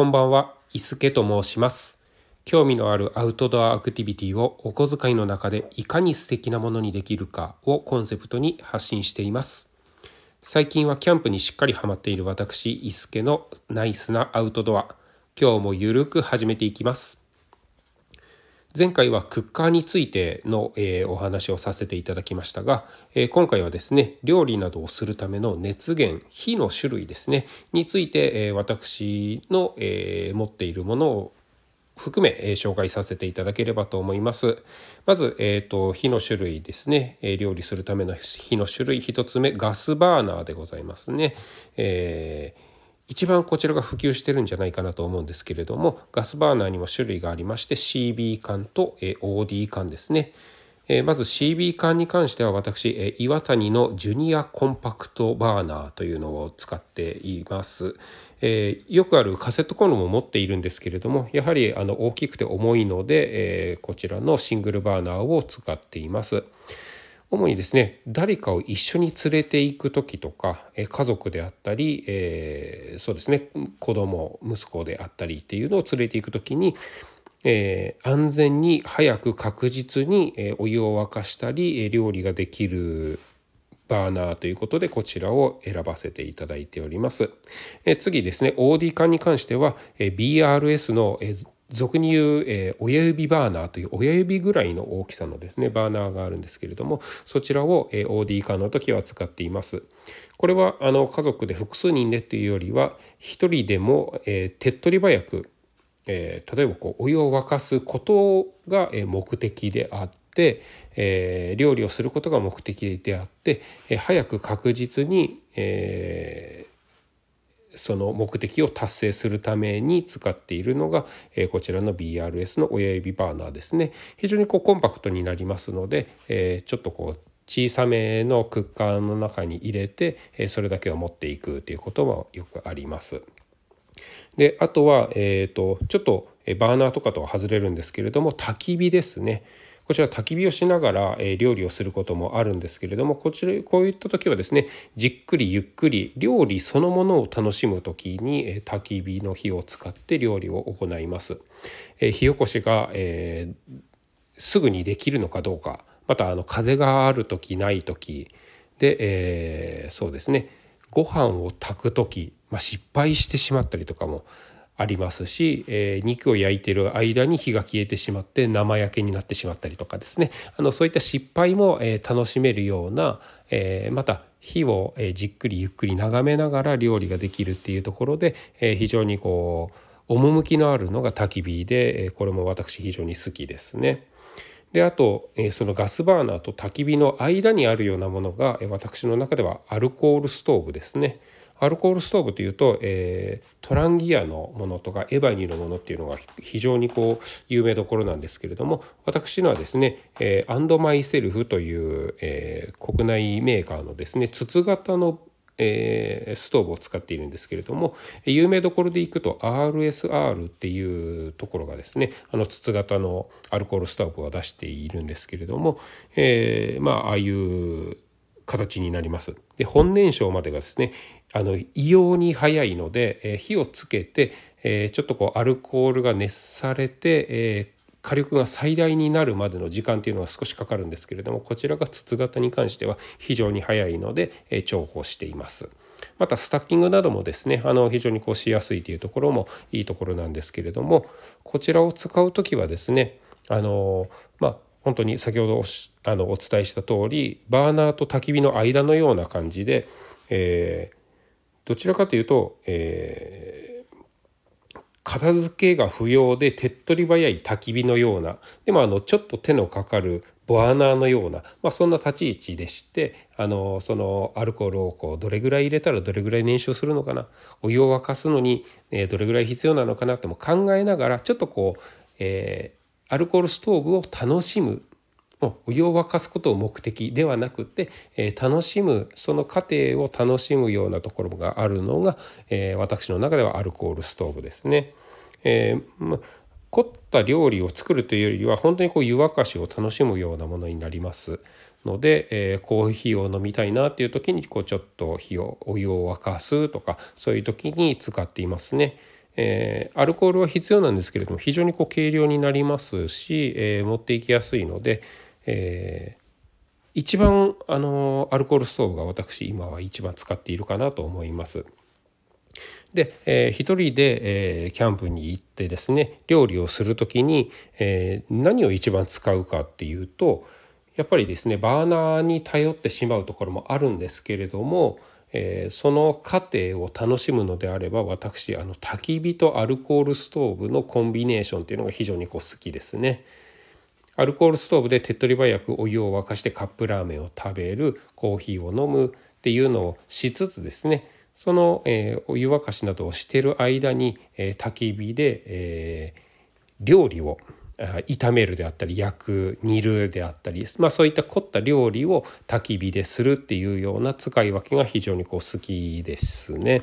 こんばんは、伊助と申します。興味のあるアウトドアアクティビティをお小遣いの中でいかに素敵なものにできるかをコンセプトに発信しています。最近はキャンプにしっかりハマっている私、伊助のナイスなアウトドア。今日もゆるく始めていきます。前回はクッカーについての、えー、お話をさせていただきましたが、えー、今回はですね料理などをするための熱源火の種類ですねについて、えー、私の、え持っているものを含め、え紹介させていただければと思います。まず、えーと、火の種類ですね、え料理するための火の種類1つ目ガスバーナーでございますね。えー一番こちらが普及してるんじゃないかなと思うんですけれどもガスバーナーにも種類がありまして CB 缶と OD 缶ですね。まず CB 缶に関しては私岩谷のジュニアコンパクトバーナーというのを使っています。えよくあるカセットコンロも持っているんですけれどもやはりあの大きくて重いので、えこちらのシングルバーナーを使っています。主にですね誰かを一緒に連れて行く時とか家族であったり、えー、そうですね子供息子であったりっていうのを連れて行く時に、えー、安全に早く確実にお湯を沸かしたり料理ができるバーナーということでこちらを選ばせていただいております。え次ですね OD 缶に関してはえ BRS のえ俗に言う、えー、親指バーナーという親指ぐらいの大きさのですねバーナーがあるんですけれどもそちらを、えー、OD 化の時は使っています。これはあの家族で複数人でというよりは1人でも、えー、手っ取り早く、えー、例えばこうお湯を沸かすことが、えー、目的であって、えー、料理をすることが目的であって、えー、早く確実に、えー、その目的を達成するために使っているのが、えこちらの BRS の親指バーナーですね非常にこうコンパクトになりますので、えちょっとこう小さめのクッカーの中に入れて、えそれだけを持っていくということもよくあります。であとは、えーとちょっとバーナーとかとは外れるんですけれども焚き火ですね。こちら焚き火をしながら、え料理をすることもあるんですけれどもこちらこういった時はですねじっくりゆっくり料理そのものを楽しむ時に、え焚き火の火を使って料理を行います。え火起こしが、えー、すぐにできるのかどうかまたあの風がある時ない時で、えー、そうですねご飯を炊く時、まあ、失敗してしまったりとかもありますし、えー、肉を焼いてる間に火が消えてしまって生焼けになってしまったりとかですねあのそういった失敗も、えー、楽しめるような、えー、また火を、えじっくりゆっくり眺めながら料理ができるっていうところで、え非常にこう趣のあるのが焚き火で、えこれも私非常に好きですね。であと、えそのガスバーナーと焚き火の間にあるようなものが、え私の中ではアルコールストーブですね。アルコールストーブというと、えー、トランギアのものとかエバニーのものっていうのが非常にこう有名どころなんですけれども私のはですね、えー、アンドマイセルフという、えー、国内メーカーのですね筒型のえ、ストーブを使っているんですけれども有名どころでいくと RSR っていうところがですねあの筒型のアルコールストーブを出しているんですけれども、え、まあああいう形になります。で本燃焼までがですねあの異様に早いので、えー、火をつけて、えー、ちょっとこうアルコールが熱されて、えー、火力が最大になるまでの時間っていうのは少しかかるんですけれどもこちらが筒型に関しては非常に早いので、え、重宝しています。またスタッキングなどもですねあの非常にこうしやすいというところもいいところなんですけれどもこちらを使う時はですねあのまあ本当に先ほどあのお伝えした通りバーナーと焚き火の間のような感じで、えー、どちらかというと、えー、片付けが不要で手っ取り早い焚き火のようなでもあのちょっと手のかかるバーナーのような、まあ、そんな立ち位置でしてあのそのアルコールをこうどれぐらい入れたらどれぐらい燃焼するのかなお湯を沸かすのに、えー、どれぐらい必要なのかなとも考えながらちょっとこう、えー、アルコールストーブを楽しむお湯を沸かすことを目的ではなくて、えー、楽しむその過程を楽しむようなところがあるのが、えー、私の中ではアルコールストーブですね。えーま、凝った料理を作るというよりは本当にこう湯沸かしを楽しむようなものになりますので、えー、コーヒーを飲みたいなっていう時にこうちょっと火をお湯を沸かすとかそういう時に使っていますね。えー、アルコールは必要なんですけれども非常にこう軽量になりますし、えー、持っていきやすいので、えー、一番あのアルコールストーブが私今は一番使っているかなと思います。で、えー、一人で、えー、キャンプに行ってですね料理をする時に、えー、何を一番使うかっていうとやっぱりですねバーナーに頼ってしまうところもあるんですけれども、えー、その過程を楽しむのであれば私あの焚き火とアルコールストーブのコンビネーションっていうのが非常にこう好きですね。アルコールストーブで手っ取り早くお湯を沸かしてカップラーメンを食べるコーヒーを飲むっていうのをしつつですねその、えー、お湯沸かしなどをしてる間に、えー、焚き火で、えー、料理を炒めるであったり焼く煮るであったり、まあ、そういった凝った料理を焚き火でするっていうような使い分けが非常にこう好きですね。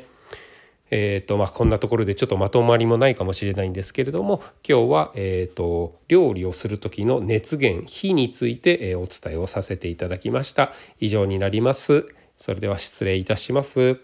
えーとまあ、こんなところでちょっとまとまりもないかもしれないんですけれども今日は、えーと、料理をする時の熱源火について、え、お伝えをさせていただきました。以上になります。それでは失礼いたします。